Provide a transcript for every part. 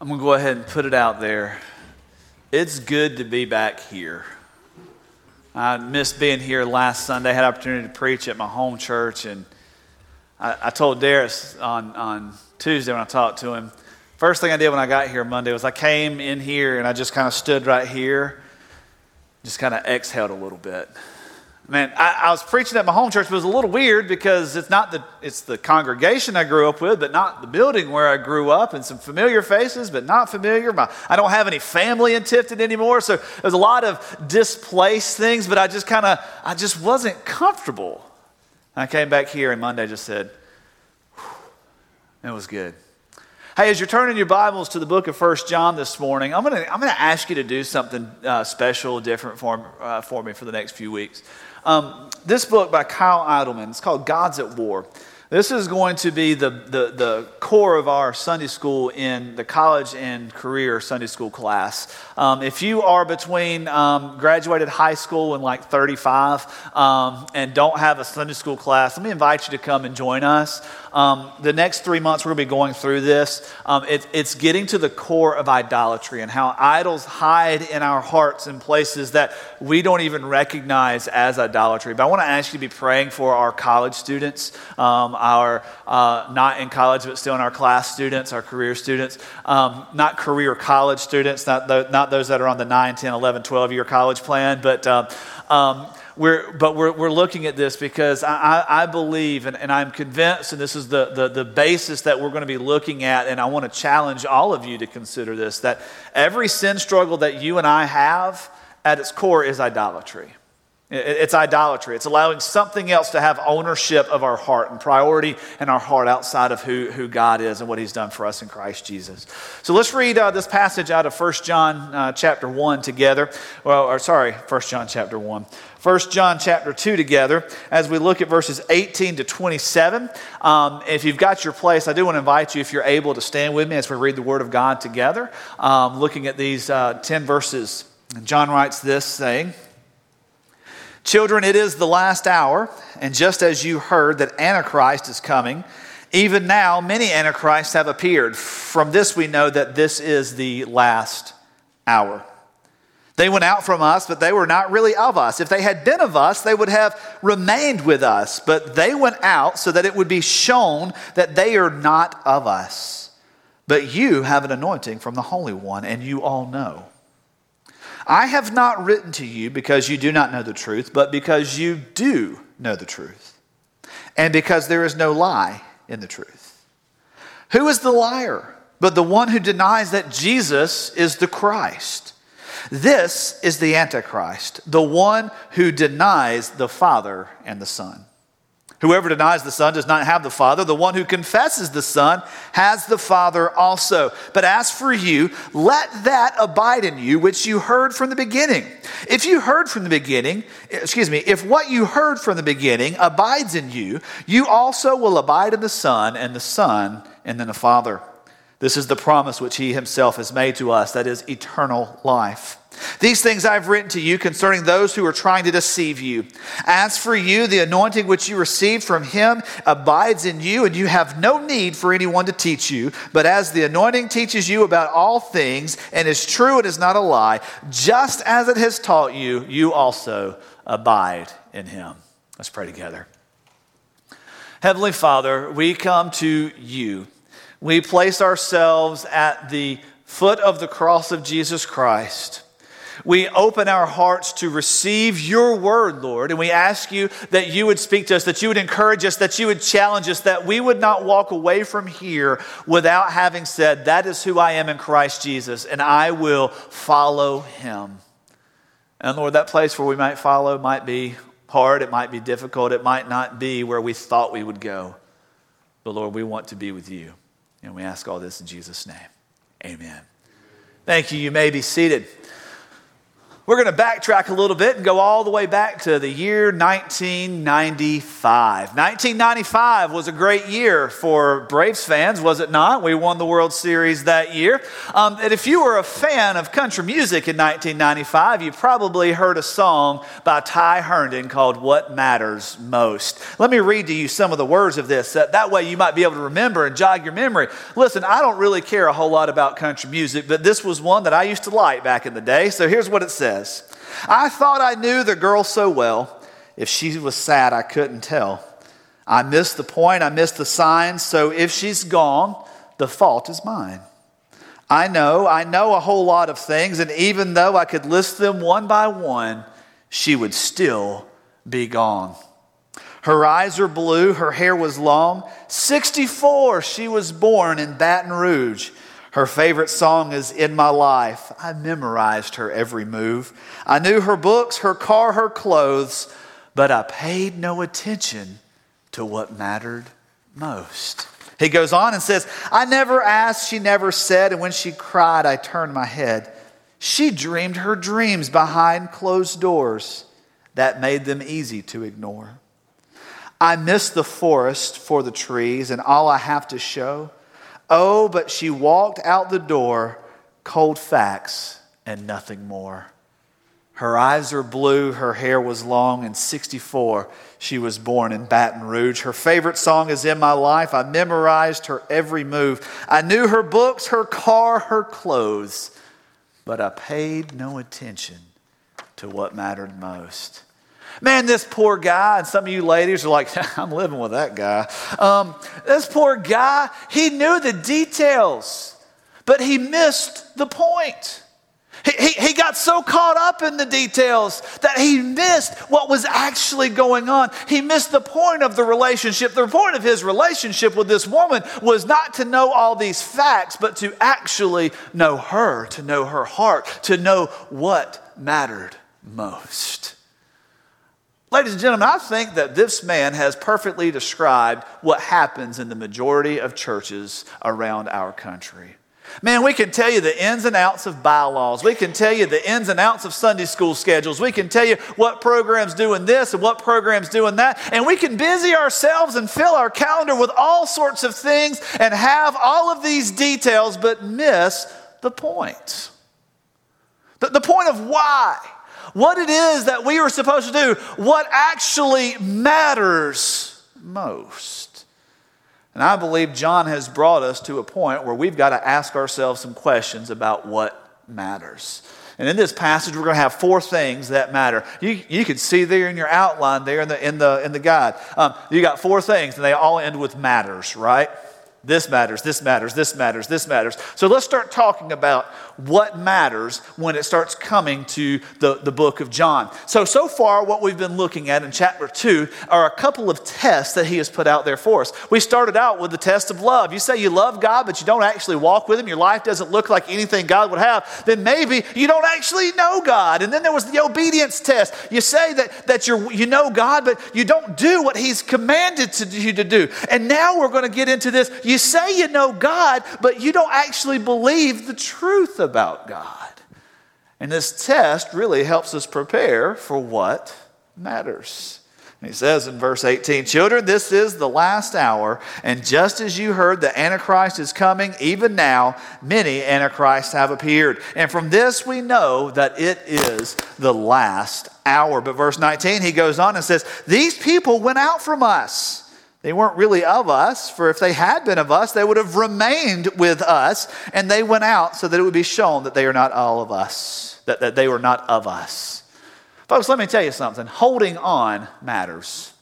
I'm going to go ahead and put it out there. It's good to be back here. I missed being here last Sunday. I had opportunity to preach at my home church, and I, I told Darius on, on Tuesday when I talked to him, first thing I did when I got here Monday was I came in here and I just kind of stood right here, just kind of exhaled a little bit. Man, I, I, was preaching at my home church, but it was a little weird because it's not the it's the congregation I grew up with, but not the building where I grew up, and some familiar faces, but not familiar. My, I don't have any family in Tifton anymore, so there's a lot of displaced things. But I just kind of I just wasn't comfortable. I came back here, and Monday just said, "It was good." Hey, as you're turning your Bibles to the book of First John this morning, I'm going to I'm gonna ask you to do something uh, special, different for, uh, for me for the next few weeks. Um, this book by Kyle Idleman, it's called Gods at War. This is going to be the, the, the, core of our Sunday school in the college and career Sunday school class. Um, if you are between um, graduated high school and like 35 um, and don't have a Sunday school class, let me invite you to come and join us. Um, the next three months, we're going to be going through this. Um, it, it's getting to the core of idolatry and how idols hide in our hearts in places that we don't even recognize as idolatry. But I want to ask you to be praying for our college students. Our uh, not in college but still in our class students, our career students, um, not career college students, not, the, not those that are on the 9, 10, 11, 12 year college plan, but. Uh, um, we're, but we're, we're looking at this because I, I believe and, and I'm convinced, and this is the, the, the basis that we're going to be looking at, and I want to challenge all of you to consider this that every sin struggle that you and I have at its core is idolatry. It's idolatry. It's allowing something else to have ownership of our heart and priority in our heart outside of who, who God is and what He's done for us in Christ Jesus. So let's read uh, this passage out of 1 John uh, chapter 1 together. Well, or sorry, 1 John chapter 1. 1 John chapter 2 together as we look at verses 18 to 27. Um, if you've got your place, I do want to invite you, if you're able, to stand with me as we read the Word of God together, um, looking at these uh, 10 verses. John writes this, saying, Children, it is the last hour, and just as you heard that Antichrist is coming, even now many Antichrists have appeared. From this we know that this is the last hour. They went out from us, but they were not really of us. If they had been of us, they would have remained with us. But they went out so that it would be shown that they are not of us. But you have an anointing from the Holy One, and you all know. I have not written to you because you do not know the truth, but because you do know the truth, and because there is no lie in the truth. Who is the liar but the one who denies that Jesus is the Christ? This is the Antichrist, the one who denies the Father and the Son. Whoever denies the Son does not have the Father. The one who confesses the Son has the Father also. But as for you, let that abide in you which you heard from the beginning. If you heard from the beginning, excuse me, if what you heard from the beginning abides in you, you also will abide in the Son, and the Son and then the Father. This is the promise which he himself has made to us that is eternal life. These things I've written to you concerning those who are trying to deceive you. As for you, the anointing which you received from him abides in you, and you have no need for anyone to teach you. But as the anointing teaches you about all things, and is true and is not a lie, just as it has taught you, you also abide in him. Let's pray together. Heavenly Father, we come to you. We place ourselves at the foot of the cross of Jesus Christ. We open our hearts to receive your word, Lord, and we ask you that you would speak to us, that you would encourage us, that you would challenge us, that we would not walk away from here without having said, That is who I am in Christ Jesus, and I will follow him. And Lord, that place where we might follow might be hard, it might be difficult, it might not be where we thought we would go. But Lord, we want to be with you. And we ask all this in Jesus' name. Amen. Thank you. You may be seated. We're going to backtrack a little bit and go all the way back to the year 1995. 1995 was a great year for Braves fans, was it not? We won the World Series that year. Um, and if you were a fan of country music in 1995, you probably heard a song by Ty Herndon called What Matters Most. Let me read to you some of the words of this. That, that way you might be able to remember and jog your memory. Listen, I don't really care a whole lot about country music, but this was one that I used to like back in the day. So here's what it says says, I thought I knew the girl so well. If she was sad, I couldn't tell. I missed the point, I missed the signs, so if she's gone, the fault is mine. I know, I know a whole lot of things, and even though I could list them one by one, she would still be gone. Her eyes are blue, her hair was long. 64, she was born in Baton Rouge. Her favorite song is In My Life. I memorized her every move. I knew her books, her car, her clothes, but I paid no attention to what mattered most. He goes on and says, I never asked, she never said, and when she cried, I turned my head. She dreamed her dreams behind closed doors that made them easy to ignore. I miss the forest for the trees and all I have to show Oh, but she walked out the door, cold facts and nothing more. Her eyes are blue, her hair was long, and 64, she was born in Baton Rouge. Her favorite song is In My Life. I memorized her every move. I knew her books, her car, her clothes, but I paid no attention to what mattered most. Man, this poor guy, and some of you ladies are like, I'm living with that guy. Um, this poor guy, he knew the details, but he missed the point. He, he, he, got so caught up in the details that he missed what was actually going on. He missed the point of the relationship. The point of his relationship with this woman was not to know all these facts, but to actually know her, to know her heart, to know what mattered most. Ladies and gentlemen, I think that this man has perfectly described what happens in the majority of churches around our country. Man, we can tell you the ins and outs of bylaws. We can tell you the ins and outs of Sunday school schedules. We can tell you what programs doing this and what programs doing that. And we can busy ourselves and fill our calendar with all sorts of things and have all of these details, but miss the point. The, the point of why what it is that we are supposed to do, what actually matters most. And I believe John has brought us to a point where we've got to ask ourselves some questions about what matters. And in this passage, we're going to have four things that matter. You, you can see there in your outline there in the, in the, in the guide. Um, you got four things, and they all end with matters, right? This matters, this matters, this matters, this matters. So let's start talking about what matters when it starts coming to the, the book of John. So, so far, what we've been looking at in chapter 2 are a couple of tests that he has put out there for us. We started out with the test of love. You say you love God, but you don't actually walk with him, your life doesn't look like anything God would have, then maybe you don't actually know God. And then there was the obedience test. You say that, that you you know God, but you don't do what he's commanded to, you to do. And now we're going to get into this. You say you know God, but you don't actually believe the truth about God. And this test really helps us prepare for what matters. he says in verse 18, Children, this is the last hour, and just as you heard the Antichrist is coming, even now many Antichrists have appeared. And from this we know that it is the last hour. But verse 19, he goes on and says, These people went out from us they weren't really of us, for if they had been of us, they would have remained with us, and they went out so that it would be shown that they are not all of us, that, that they were not of us. Folks, let me tell you something. Holding on matters.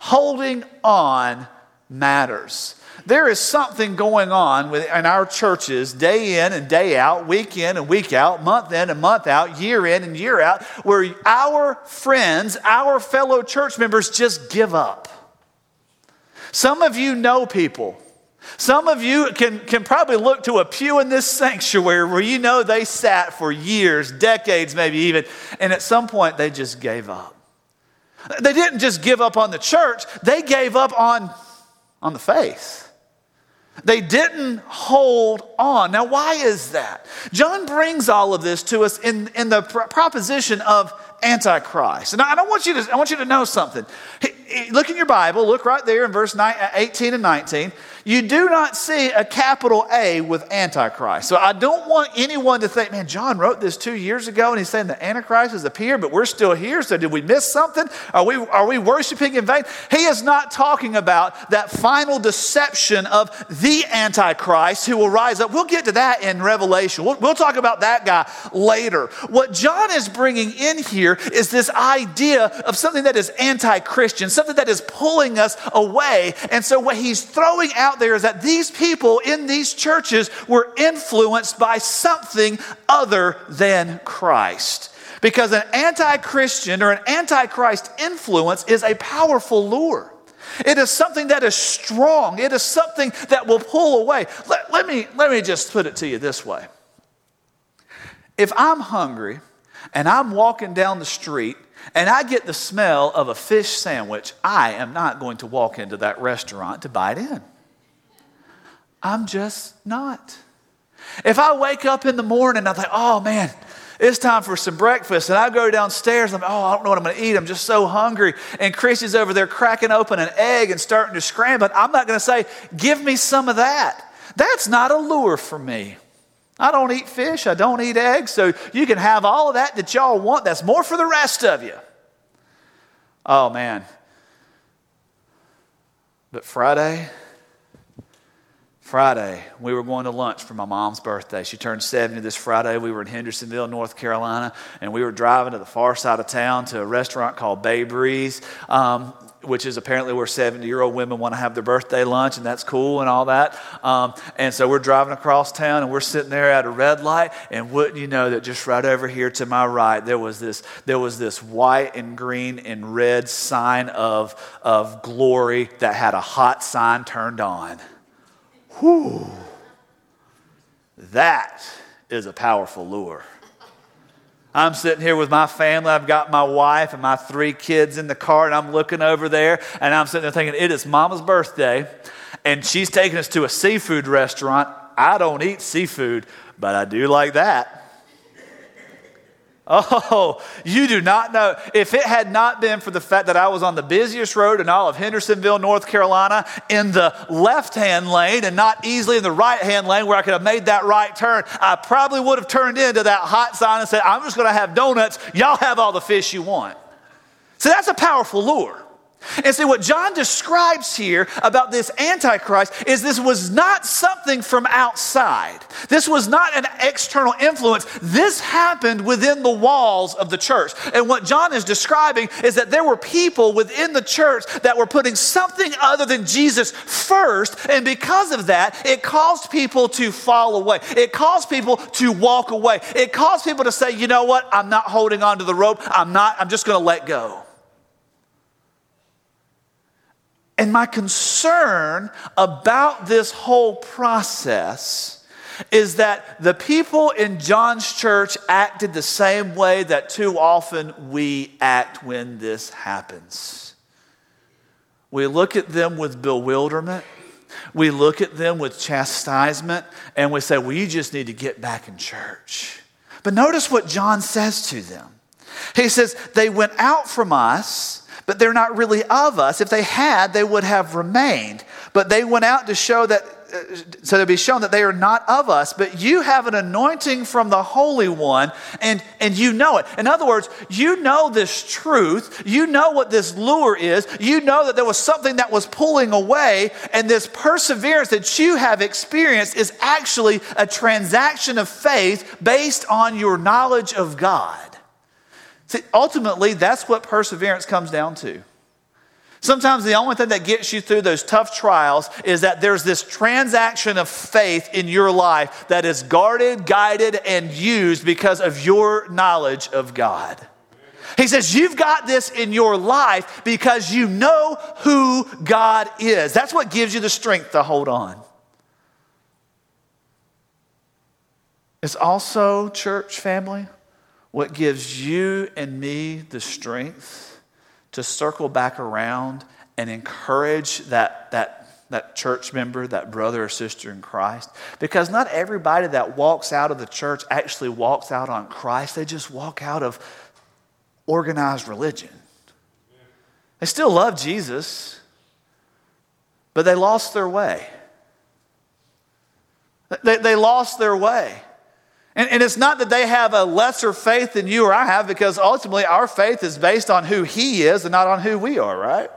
Holding on matters. There is something going on in our churches day in and day out, week in and week out, month in and month out, year in and year out, where our friends, our fellow church members just give up. Some of you know people. Some of you can, can probably look to a pew in this sanctuary where you know they sat for years, decades, maybe even, and at some point they just gave up. They didn't just give up on the church, they gave up on, on the faith. They didn't hold on. Now, why is that? John brings all of this to us in, in the pr- proposition of Antichrist. And I, I, want you to, I want you to know something. Look in your Bible, look right there in verse 18 and 19 you do not see a capital A with Antichrist. So I don't want anyone to think, man, John wrote this two years ago and he's saying the Antichrist has appeared, but we're still here. So did we miss something? Are we, are we worshiping in vain? He is not talking about that final deception of the Antichrist who will rise up. We'll get to that in Revelation. We'll, we'll talk about that guy later. What John is bringing in here is this idea of something that is anti Christian, something that is pulling us away. And so what he's throwing out out there is that these people in these churches were influenced by something other than Christ. Because an anti Christian or an anti Christ influence is a powerful lure. It is something that is strong. It is something that will pull away. Let, let, me, let me just put it to you this way. If I'm hungry and I'm walking down the street and I get the smell of a fish sandwich, I am not going to walk into that restaurant to bite in. I'm just not. If I wake up in the morning, I'm like, oh man, it's time for some breakfast. And I go downstairs, I'm, oh, I don't know what I'm going to eat. I'm just so hungry. And Chrissy's over there cracking open an egg and starting to scramble. I'm not going to say, give me some of that. That's not a lure for me. I don't eat fish. I don't eat eggs. So you can have all of that that y'all want. That's more for the rest of you. Oh, man. But Friday, Friday, we were going to lunch for my mom's birthday. She turned 70 this Friday. We were in Hendersonville, North Carolina, and we were driving to the far side of town to a restaurant called Bay Breeze, um, which is apparently where 70 year old women want to have their birthday lunch, and that's cool and all that. Um, and so we're driving across town, and we're sitting there at a red light, and wouldn't you know that just right over here to my right, there was this, there was this white and green and red sign of, of glory that had a hot sign turned on. Whew. That is a powerful lure. I'm sitting here with my family. I've got my wife and my three kids in the car, and I'm looking over there, and I'm sitting there thinking, it is mama's birthday, and she's taking us to a seafood restaurant. I don't eat seafood, but I do like that. Oh, you do not know. If it had not been for the fact that I was on the busiest road in all of Hendersonville, North Carolina, in the left hand lane and not easily in the right hand lane where I could have made that right turn, I probably would have turned into that hot sign and said, I'm just going to have donuts. Y'all have all the fish you want. So that's a powerful lure. And see, what John describes here about this Antichrist is this was not something from outside. This was not an external influence. This happened within the walls of the church. And what John is describing is that there were people within the church that were putting something other than Jesus first. And because of that, it caused people to fall away. It caused people to walk away. It caused people to say, you know what? I'm not holding on to the rope. I'm not, I'm just going to let go. And my concern about this whole process is that the people in John's church acted the same way that too often we act when this happens. We look at them with bewilderment. We look at them with chastisement and we say, Well, you just need to get back in church. But notice what John says to them. He says, They went out from us but they're not really of us. If they had, they would have remained. But they went out to show that, uh, so to be shown that they are not of us. But you have an anointing from the Holy One, and, and you know it. In other words, you know this truth. You know what this lure is. You know that there was something that was pulling away, and this perseverance that you have experienced is actually a transaction of faith based on your knowledge of God. See, ultimately, that's what perseverance comes down to. Sometimes the only thing that gets you through those tough trials is that there's this transaction of faith in your life that is guarded, guided, and used because of your knowledge of God. He says, You've got this in your life because you know who God is. That's what gives you the strength to hold on. It's also, church family, what gives you and me the strength to circle back around and encourage that, that that church member, that brother or sister in Christ. Because not everybody that walks out of the church actually walks out on Christ, they just walk out of organized religion. They still love Jesus, but they lost their way. They, they lost their way. And, and it's not that they have a lesser faith than you or I have, because ultimately our faith is based on who He is and not on who we are, right?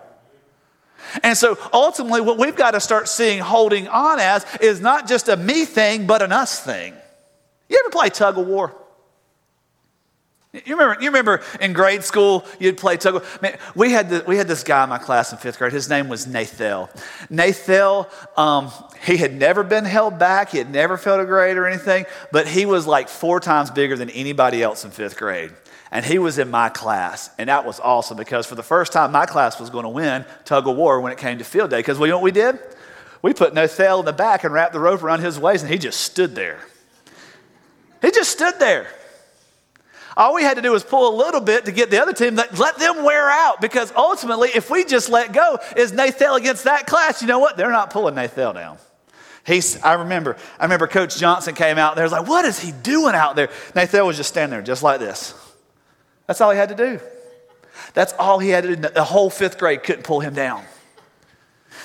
And so ultimately, what we've got to start seeing holding on as is not just a me thing, but an us thing. You ever play tug of war? You remember, you remember in grade school, you'd play tug war? we, had we had this guy in my class in fifth grade. His name was Nathel. Nathel, um, he had never been held back. He had never failed a grade or anything, but he was like four times bigger than anybody else in fifth grade. And he was in my class. And that was awesome because for the first time, my class was going to win tug of war when it came to field day. Because you know what we did? We put Nathel in the back and wrapped the rope around his waist, and he just stood there. He just stood there. All we had to do was pull a little bit to get the other team, let them wear out. Because ultimately, if we just let go, is Nathel against that class? You know what? They're not pulling Nathel down. He's, I remember, I remember Coach Johnson came out there. Was like, what is he doing out there? Nathel was just standing there, just like this. That's all he had to do. That's all he had to do. The whole fifth grade couldn't pull him down.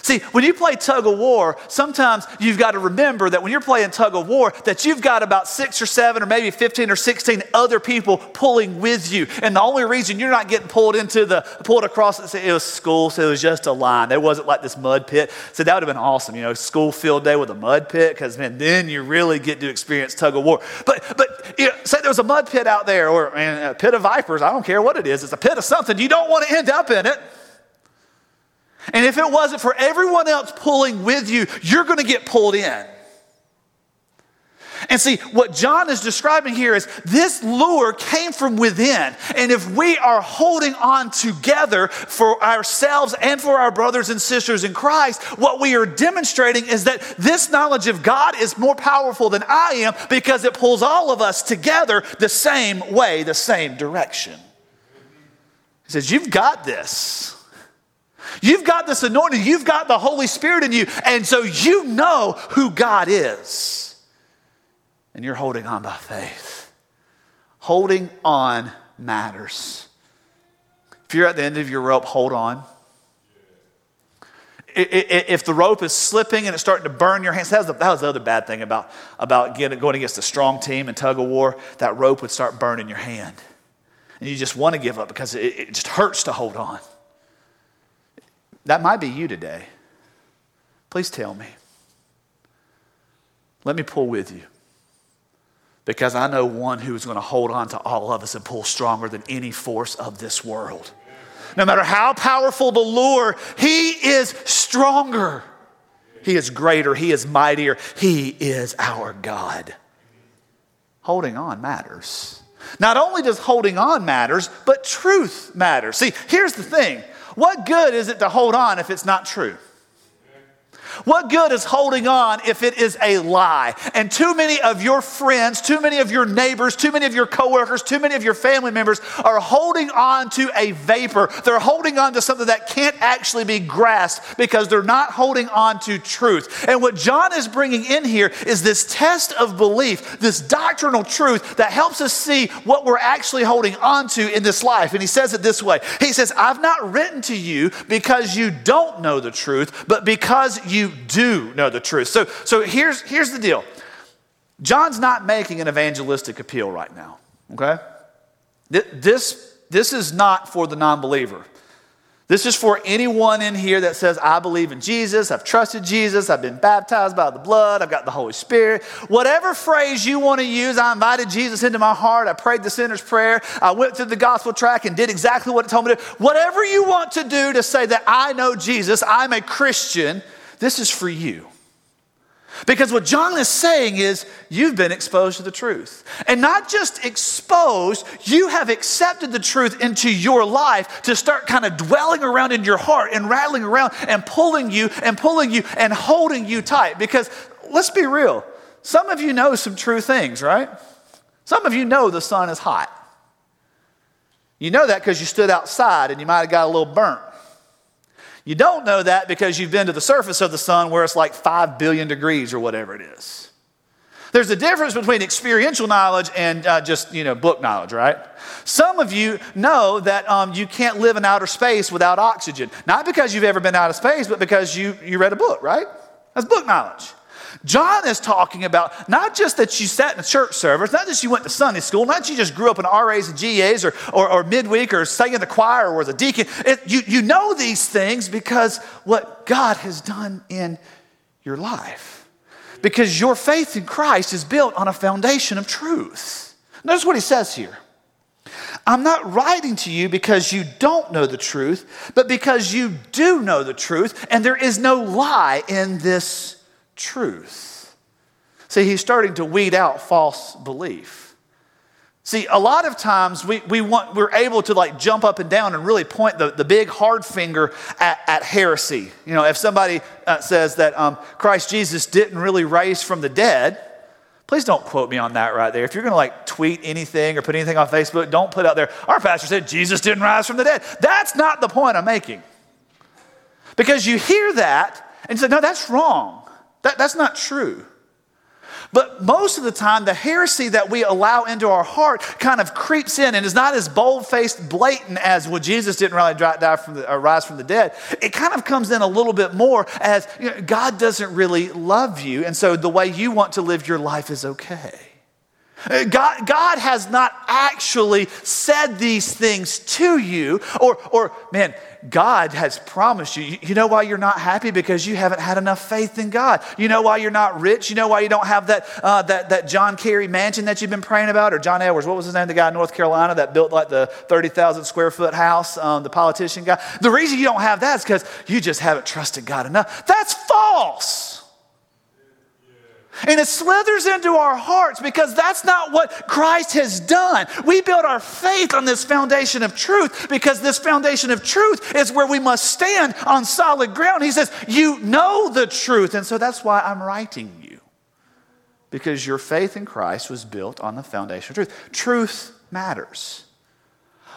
See, when you play tug of war, sometimes you've got to remember that when you're playing tug of war, that you've got about six or seven or maybe 15 or 16 other people pulling with you. And the only reason you're not getting pulled into the, pulled across, it was school, so it was just a line. There wasn't like this mud pit. So that would have been awesome, you know, school field day with a mud pit, because man, then you really get to experience tug of war. But, but you know, say there was a mud pit out there or man, a pit of vipers, I don't care what it is, it's a pit of something. You don't want to end up in it. And if it wasn't for everyone else pulling with you, you're going to get pulled in. And see, what John is describing here is this lure came from within. And if we are holding on together for ourselves and for our brothers and sisters in Christ, what we are demonstrating is that this knowledge of God is more powerful than I am because it pulls all of us together the same way, the same direction. He says, You've got this. You've got this anointing, you've got the Holy Spirit in you, and so you know who God is. And you're holding on by faith. Holding on matters. If you're at the end of your rope, hold on. If the rope is slipping and it's starting to burn your hands, that was the, that was the other bad thing about, about getting, going against a strong team in tug of war. That rope would start burning your hand. And you just want to give up because it, it just hurts to hold on. That might be you today. Please tell me. Let me pull with you. Because I know one who is going to hold on to all of us and pull stronger than any force of this world. No matter how powerful the lure, he is stronger. He is greater. He is mightier. He is our God. Holding on matters. Not only does holding on matters, but truth matters. See, here's the thing what good is it to hold on if it's not true? What good is holding on if it is a lie? And too many of your friends, too many of your neighbors, too many of your coworkers, too many of your family members are holding on to a vapor. They're holding on to something that can't actually be grasped because they're not holding on to truth. And what John is bringing in here is this test of belief, this doctrinal truth that helps us see what we're actually holding on to in this life. And he says it this way He says, I've not written to you because you don't know the truth, but because you do know the truth. So, so here's, here's the deal John's not making an evangelistic appeal right now, okay? This, this is not for the non believer. This is for anyone in here that says, I believe in Jesus, I've trusted Jesus, I've been baptized by the blood, I've got the Holy Spirit. Whatever phrase you want to use, I invited Jesus into my heart, I prayed the sinner's prayer, I went through the gospel track and did exactly what it told me to do. Whatever you want to do to say that I know Jesus, I'm a Christian, this is for you. Because what John is saying is, you've been exposed to the truth. And not just exposed, you have accepted the truth into your life to start kind of dwelling around in your heart and rattling around and pulling you and pulling you and holding you tight. Because let's be real, some of you know some true things, right? Some of you know the sun is hot. You know that because you stood outside and you might have got a little burnt. You don't know that because you've been to the surface of the sun where it's like 5 billion degrees or whatever it is. There's a difference between experiential knowledge and uh, just, you know, book knowledge, right? Some of you know that um, you can't live in outer space without oxygen. Not because you've ever been out of space, but because you, you read a book, right? That's book knowledge. John is talking about not just that you sat in a church service, not just you went to Sunday school, not that you just grew up in RAs and GAs or, or, or midweek or sang in the choir or was a deacon. It, you, you know these things because what God has done in your life. Because your faith in Christ is built on a foundation of truth. Notice what he says here. I'm not writing to you because you don't know the truth, but because you do know the truth, and there is no lie in this truth. See, he's starting to weed out false belief. See, a lot of times we, we want, we're able to like jump up and down and really point the, the big hard finger at, at heresy. You know, if somebody uh, says that um, Christ Jesus didn't really raise from the dead, please don't quote me on that right there. If you're going to like tweet anything or put anything on Facebook, don't put out there, our pastor said Jesus didn't rise from the dead. That's not the point I'm making. Because you hear that and you say, no, that's wrong. That, that's not true. But most of the time, the heresy that we allow into our heart kind of creeps in and is not as bold faced, blatant as, well, Jesus didn't really die from the, or rise from the dead. It kind of comes in a little bit more as you know, God doesn't really love you, and so the way you want to live your life is okay. Uh, God, God has not actually said these things to you, or, or man, God has promised you. You know why you're not happy? Because you haven't had enough faith in God. You know why you're not rich? You know why you don't have that, uh, that, that John Kerry mansion that you've been praying about? Or John Edwards, what was his name? The guy in North Carolina that built like the 30,000 square foot house, um, the politician guy. The reason you don't have that is because you just haven't trusted God enough. That's false. And it slithers into our hearts because that's not what Christ has done. We build our faith on this foundation of truth because this foundation of truth is where we must stand on solid ground. He says, You know the truth. And so that's why I'm writing you because your faith in Christ was built on the foundation of truth. Truth matters.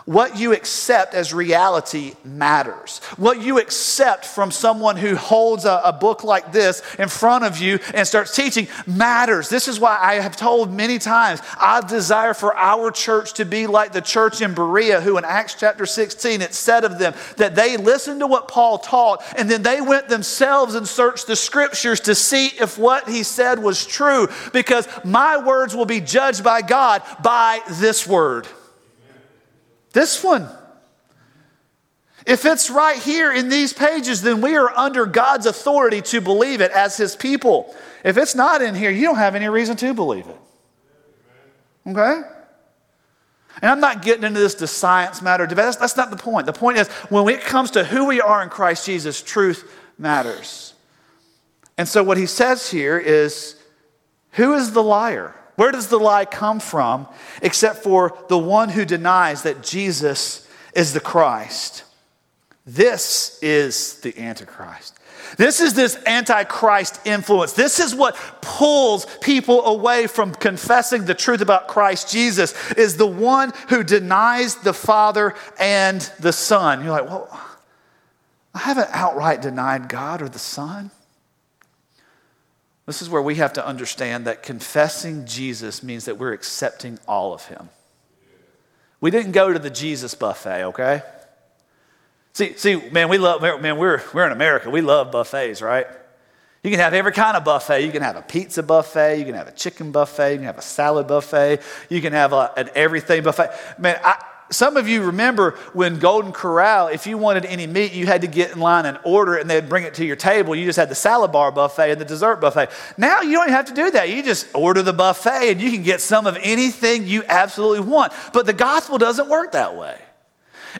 What you accept as reality matters. What you accept from someone who holds a, a, book like this in front of you and starts teaching matters. This is why I have told many times I desire for our church to be like the church in Berea, who in Acts chapter 16 it said of them that they listened to what Paul taught and then they went themselves and searched the scriptures to see if what he said was true, because my words will be judged by God by this word. This one. If it's right here in these pages, then we are under God's authority to believe it as His people. If it's not in here, you don't have any reason to believe it. Okay? And I'm not getting into this to science matter. That's, that's not the point. The point is, when it comes to who we are in Christ Jesus, truth matters. And so, what he says here is who is the liar? Where does the lie come from except for the one who denies that Jesus is the Christ? This is the Antichrist. This is this antichrist influence. This is what pulls people away from confessing the truth about Christ Jesus is the one who denies the Father and the Son. You're like, "Well, I haven't outright denied God or the Son." This is where we have to understand that confessing Jesus means that we're accepting all of him. We didn't go to the Jesus buffet, okay? See, see, man, we love, man, we're, we're in America. We love buffets, right? You can have every kind of buffet. You can have a pizza buffet. You can have a chicken buffet. You can have a salad buffet. You can have a, an everything buffet. Man, I, some of you remember when Golden Corral, if you wanted any meat, you had to get in line and order it and they'd bring it to your table. You just had the salad bar buffet and the dessert buffet. Now you don't have to do that. You just order the buffet and you can get some of anything you absolutely want. But the gospel doesn't work that way.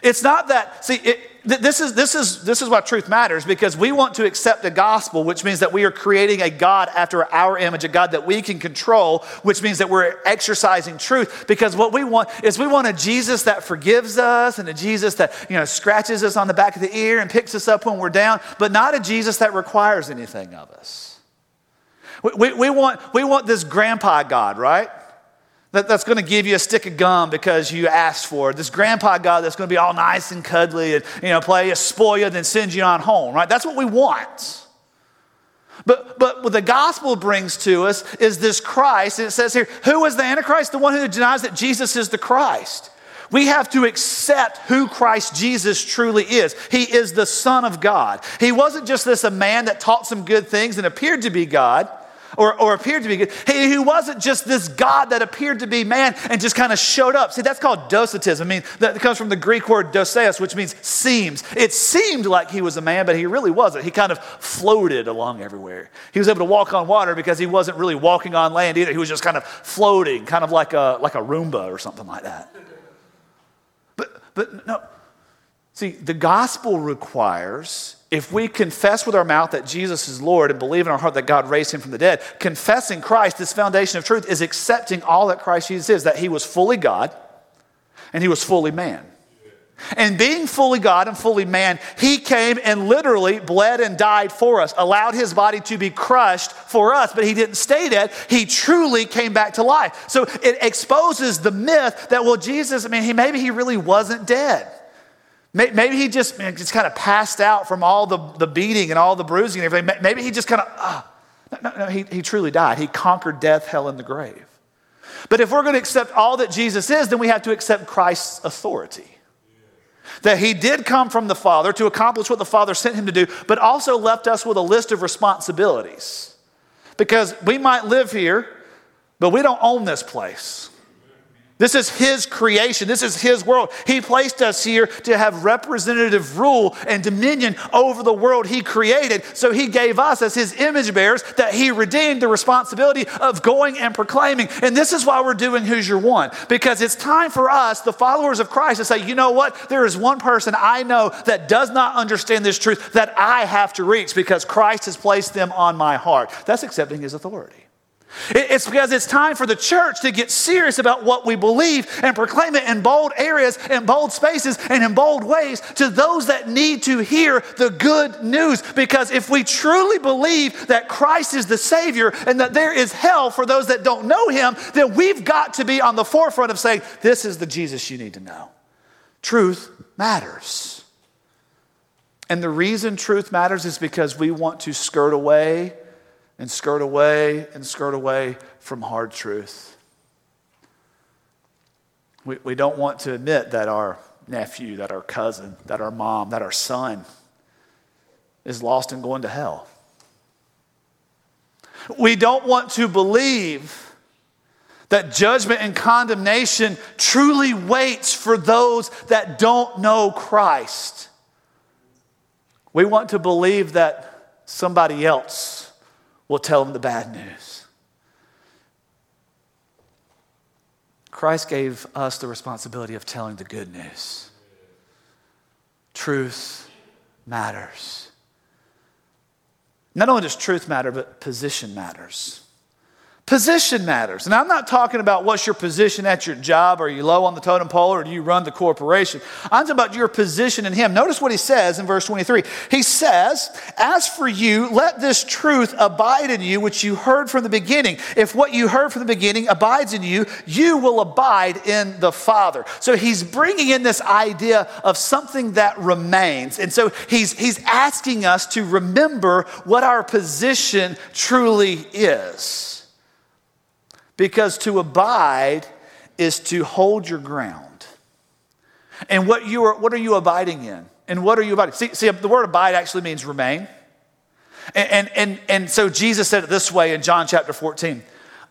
It's not that, see, it, this, is, this, is, this is why truth matters because we want to accept the gospel, which means that we are creating a God after our image, a God that we can control, which means that we're exercising truth. Because what we want is we want a Jesus that forgives us and a Jesus that, you know, scratches us on the back of the ear and picks us up when we're down, but not a Jesus that requires anything of us. We, we, we want, we want this grandpa God, right? That, that's going to give you a stick of gum because you asked for it. This grandpa God that's going to be all nice and cuddly and, you know, play a spoil then send you on home, right? That's what we want. But, but what the gospel brings to us is this Christ, and it says here, who is the Antichrist? The one who denies that Jesus is the Christ. We have to accept who Christ Jesus truly is. He is the Son of God. He wasn't just this a man that taught some good things and appeared to be God or, or appeared to be good. He, wasn't just this God that appeared to be man and just kind of showed up. See, that's called docetism. I mean, that comes from the Greek word doseos, which means seems. It seemed like he was a man, but he really wasn't. He kind of floated along everywhere. He was able to walk on water because he wasn't really walking on land either. He was just kind of floating, kind of like a, like a Roomba or something like that. But, but no, see, the gospel requires if we confess with our mouth that Jesus is Lord and believe in our heart that God raised him from the dead, confessing Christ, this foundation of truth, is accepting all that Christ Jesus is that he was fully God and he was fully man. And being fully God and fully man, he came and literally bled and died for us, allowed his body to be crushed for us, but he didn't stay dead. He truly came back to life. So it exposes the myth that, well, Jesus, I mean, he, maybe he really wasn't dead. Maybe he just, just kind of passed out from all the, the beating and all the bruising and everything. Maybe he just kind of, ah. No, no, he, he truly died. He conquered death, hell, and the grave. But if we're going to accept all that Jesus is, then we have to accept Christ's authority. That he did come from the Father to accomplish what the Father sent him to do, but also left us with a list of responsibilities. Because we might live here, but we don't own this place. This is His creation. This is His world. He placed us here to have representative rule and dominion over the world He created. So He gave us, as His image bearers, that He redeemed the responsibility of going and proclaiming. And this is why we're doing Who's Your One, because it's time for us, the followers of Christ, to say, you know what? There is one person I know that does not understand this truth that I have to reach because Christ has placed them on my heart. That's accepting His authority. It's because it's time for the church to get serious about what we believe and proclaim it in bold areas, in bold spaces, and in bold ways to those that need to hear the good news. Because if we truly believe that Christ is the Savior and that there is hell for those that don't know Him, then we've got to be on the forefront of saying, This is the Jesus you need to know. Truth matters. And the reason truth matters is because we want to skirt away and skirt away and skirt away from hard truth. We, we don't want to admit that our nephew, that our cousin, that our mom, that our son is lost and going to hell. We don't want to believe that judgment and condemnation truly waits for those that don't know Christ. We want to believe that somebody else will tell them the bad news. Christ gave us the responsibility of telling the good news. Truth matters. Not only does truth matter, but position matters. Position matters. And I'm not talking about what's your position at your job. Are you low on the totem pole or do you run the corporation? I'm talking about your position in Him. Notice what He says in verse 23. He says, As for you, let this truth abide in you, which you heard from the beginning. If what you heard from the beginning abides in you, you will abide in the Father. So He's bringing in this idea of something that remains. And so He's, he's asking us to remember what our position truly is. Because to abide is to hold your ground. And what, you are, what are you abiding in? And what are you abiding? See, see the word abide actually means remain. And, and, and, and so Jesus said it this way in John chapter 14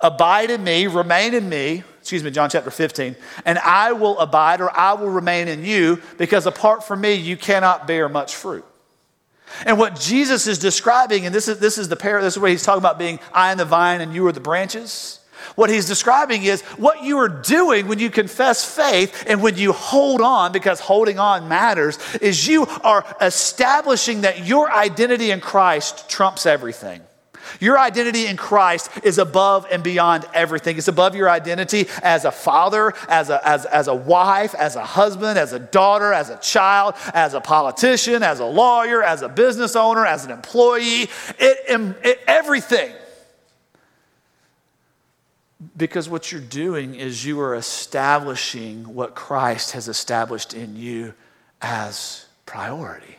Abide in me, remain in me, excuse me, John chapter 15, and I will abide or I will remain in you because apart from me, you cannot bear much fruit. And what Jesus is describing, and this is, this is the pair, this is where he's talking about being I am the vine and you are the branches. What he's describing is what you are doing when you confess faith and when you hold on, because holding on matters, is you are establishing that your identity in Christ trumps everything. Your identity in Christ is above and beyond everything. It's above your identity as a father, as a, as, as a wife, as a husband, as a daughter, as a child, as a politician, as a lawyer, as a business owner, as an employee. It, it, everything Because what you're doing is you are establishing what Christ has established in you as priority.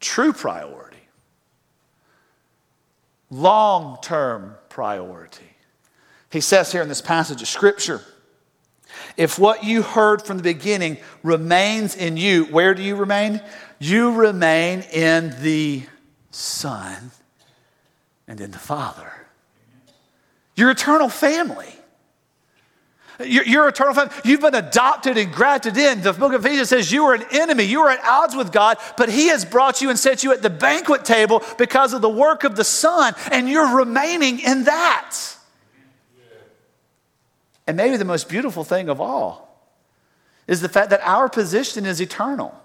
True priority. Long term priority. He says here in this passage of Scripture if what you heard from the beginning remains in you, where do you remain? You remain in the Son and in the Father. Your eternal family. Your, your, eternal family. You've been adopted and grafted in. The book of Ephesians says you were an enemy. You were at odds with God, but He has brought you and set you at the banquet table because of the work of the Son, and you're remaining in that. And maybe the most beautiful thing of all is the fact that our position is eternal.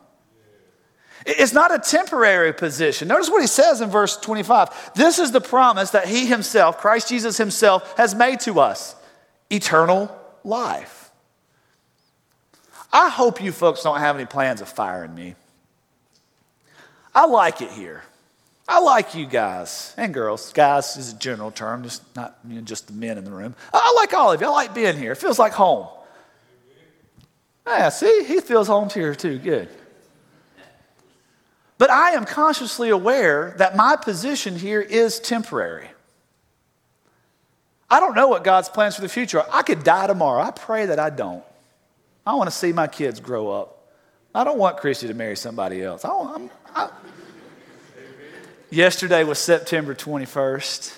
It's not a temporary position. Notice what he says in verse 25. This is the promise that he himself, Christ Jesus himself, has made to us eternal life. I hope you folks don't have any plans of firing me. I like it here. I like you guys and girls. Guys is a general term, just not you know, just the men in the room. I like all of you. I like being here. It feels like home. Yeah, see, he feels home here too. Good. But I am consciously aware that my position here is temporary. I don't know what God's plans for the future are. I could die tomorrow. I pray that I don't. I want to see my kids grow up. I don't want Christy to marry somebody else. I, I, Yesterday was September 21st.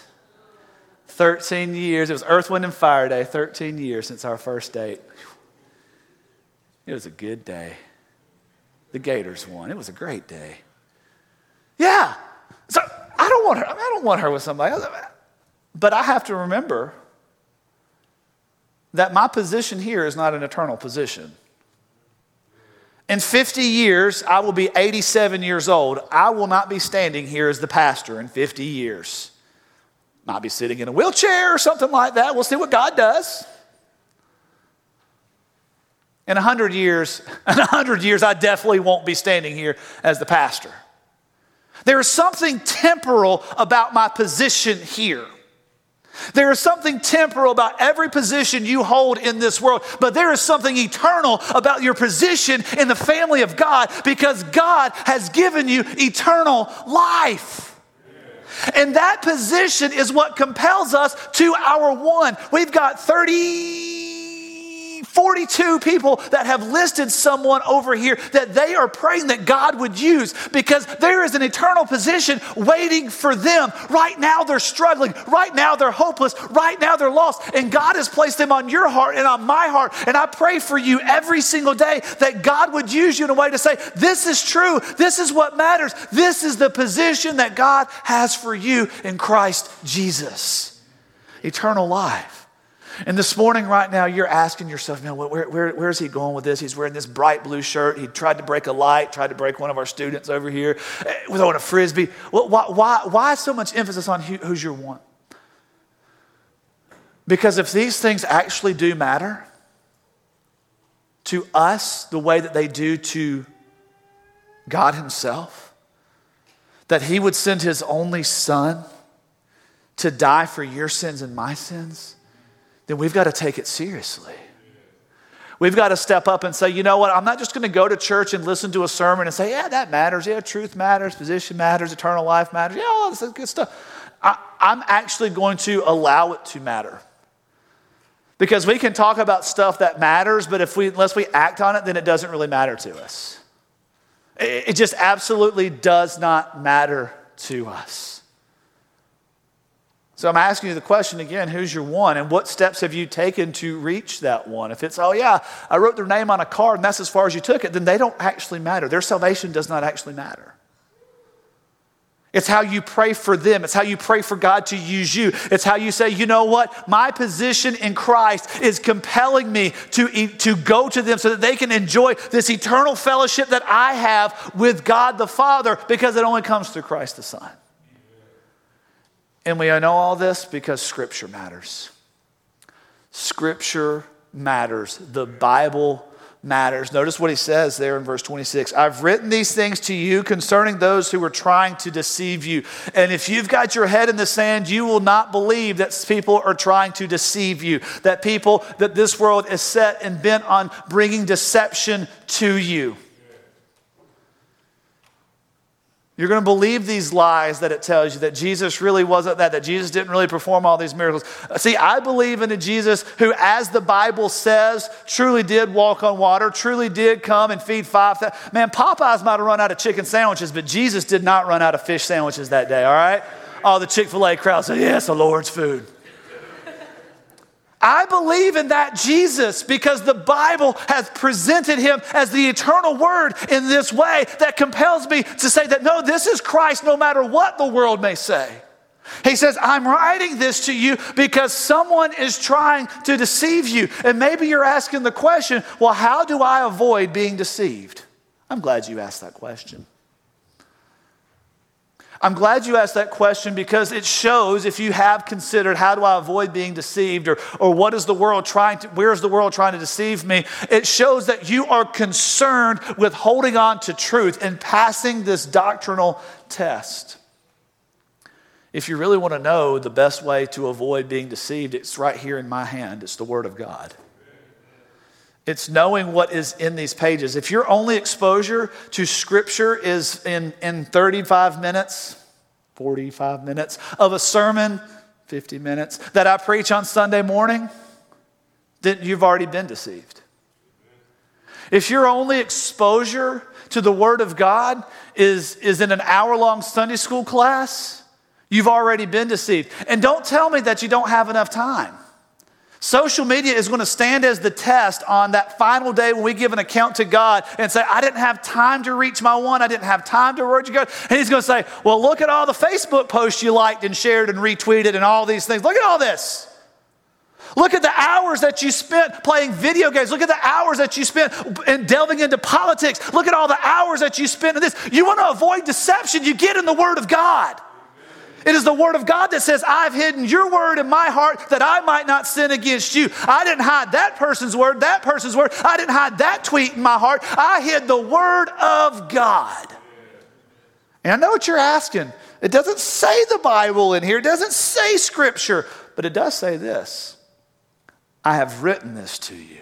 13 years. It was Earth, Wind, and Fire Day. 13 years since our first date. It was a good day. The Gators won. It was a great day. Yeah. So I don't want her. I, mean, I don't want her with somebody else. But I have to remember that my position here is not an eternal position. In 50 years, I will be 87 years old. I will not be standing here as the pastor in 50 years. Might be sitting in a wheelchair or something like that. We'll see what God does. In 100 years, in 100 years, I definitely won't be standing here as the pastor. There is something temporal about my position here. There is something temporal about every position you hold in this world, but there is something eternal about your position in the family of God because God has given you eternal life. And that position is what compels us to our one. We've got 30 42 people that have listed someone over here that they are praying that God would use because there is an eternal position waiting for them. Right now they're struggling. Right now they're hopeless. Right now they're lost. And God has placed them on your heart and on my heart. And I pray for you every single day that God would use you in a way to say, This is true. This is what matters. This is the position that God has for you in Christ Jesus. Eternal life. And this morning, right now, you're asking yourself, man, where, where, where is he going with this? He's wearing this bright blue shirt. He tried to break a light, tried to break one of our students over here, eh, throwing a frisbee. Why, why, why so much emphasis on who, who's your one? Because if these things actually do matter to us the way that they do to God Himself, that He would send His only Son to die for your sins and my sins then we've got to take it seriously. We've got to step up and say, you know what, I'm not just going to go to church and listen to a sermon and say, yeah, that matters. Yeah, truth matters, position matters, eternal life matters. Yeah, all this good stuff. I, I'm actually going to allow it to matter. Because we can talk about stuff that matters, but if we, unless we act on it, then it doesn't really matter to us. It, it just absolutely does not matter to us. So I'm asking you the question again who's your one, and what steps have you taken to reach that one? If it's, oh, yeah, I wrote their name on a card and that's as far as you took it, then they don't actually matter. Their salvation does not actually matter. It's how you pray for them. It's how you pray for God to use you. It's how you say, you know what? My position in Christ is compelling me to, to go to them so that they can enjoy this eternal fellowship that I have with God the Father because it only comes through Christ the Son. And we know all this because Scripture matters. Scripture matters. The Bible matters. Notice what he says there in verse 26. I've written these things to you concerning those who are trying to deceive you. And if you've got your head in the sand, you will not believe that people are trying to deceive you, that people, that this world is set and bent on bringing deception to you. You're going to believe these lies that it tells you that Jesus really wasn't that, that Jesus didn't really perform all these miracles. Uh, see, I believe in a Jesus who, as the Bible says, truly did walk on water, truly did come and feed 5,000. Man, Popeyes might have run out of chicken sandwiches, but Jesus did not run out of fish sandwiches that day, all right? All the Chick fil A crowd said, Yes, the Lord's food. I believe in that Jesus because the Bible has presented him as the eternal word in this way that compels me to say that no, this is Christ no matter what the world may say. He says, I'm writing this to you because someone is trying to deceive you. And maybe you're asking the question, well, how do I avoid being deceived? I'm glad you asked that question. I'm glad you asked that question because it shows if you have considered how do I avoid being deceived or, or what is the world trying to, where is the world trying to deceive me? It shows that you are concerned with holding on to truth and passing this doctrinal test. If you really want to know the best way to avoid being deceived, it's right here in my hand. It's the Word of God. It's knowing what is in these pages. If your only exposure to Scripture is in, in 35 minutes, 45 minutes of a sermon, 50 minutes, that I preach on Sunday morning, then you've already been deceived. If your only exposure to the Word of God is, is in an hour long Sunday school class, you've already been deceived. And don't tell me that you don't have enough time. Social media is going to stand as the test on that final day when we give an account to God and say, I didn't have time to reach my one. I didn't have time to you God. And He's going to say, Well, look at all the Facebook posts you liked and shared and retweeted and all these things. Look at all this. Look at the hours that you spent playing video games. Look at the hours that you spent in delving into politics. Look at all the hours that you spent in this. You want to avoid deception, you get in the Word of God. It is the word of God that says, I've hidden your word in my heart that I might not sin against you. I didn't hide that person's word, that person's word. I didn't hide that tweet in my heart. I hid the word of God. And I know what you're asking. It doesn't say the Bible in here, it doesn't say scripture, but it does say this I have written this to you.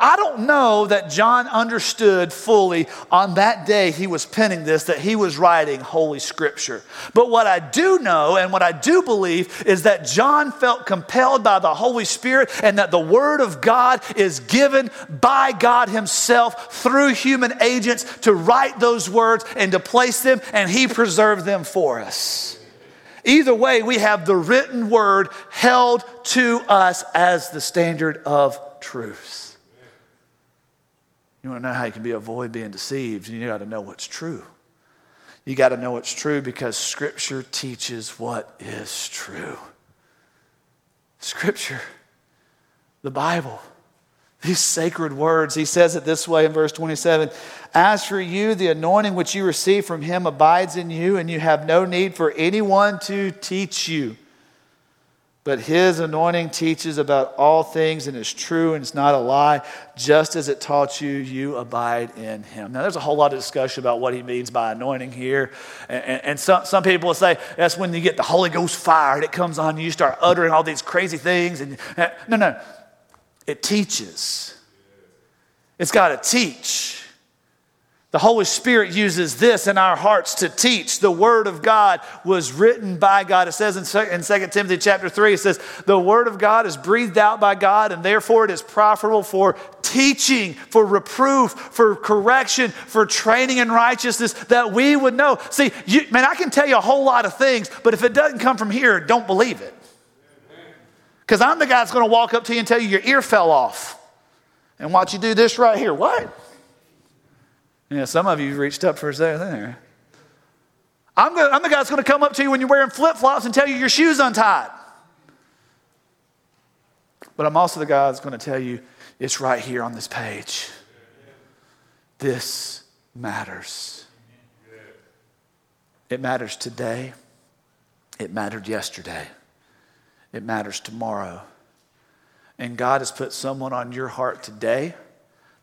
I don't know that John understood fully on that day he was penning this that he was writing Holy Scripture. But what I do know and what I do believe is that John felt compelled by the Holy Spirit and that the Word of God is given by God Himself through human agents to write those words and to place them, and He preserved them for us. Either way, we have the written Word held to us as the standard of truth. You want to know how you can be avoid being deceived? You got to know what's true. You got to know what's true because Scripture teaches what is true. Scripture, the Bible, these sacred words. He says it this way in verse 27 As for you, the anointing which you receive from him abides in you, and you have no need for anyone to teach you. But his anointing teaches about all things and is true and it's not a lie. Just as it taught you, you abide in him. Now, there's a whole lot of discussion about what he means by anointing here. And, and, and some, some people will say that's when you get the Holy Ghost fire and it comes on you, you start uttering all these crazy things. And No, no. It teaches, it's got to teach. The Holy Spirit uses this in our hearts to teach. The Word of God was written by God. It says in 2 Timothy chapter 3, it says, The Word of God is breathed out by God, and therefore it is profitable for teaching, for reproof, for correction, for training in righteousness, that we would know. See, you, man, I can tell you a whole lot of things, but if it doesn't come from here, don't believe it. Because I'm the guy that's going to walk up to you and tell you your ear fell off and watch you do this right here. What? Yeah, some of you reached up for a second there. I'm, I'm the guy that's going to come up to you when you're wearing flip flops and tell you your shoe's untied. But I'm also the guy that's going to tell you it's right here on this page. This matters. It matters today. It mattered yesterday. It matters tomorrow. And God has put someone on your heart today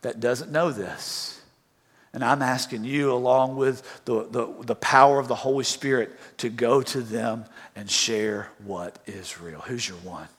that doesn't know this. And I'm asking you, along with the, the, the power of the Holy Spirit, to go to them and share what is real. Who's your one?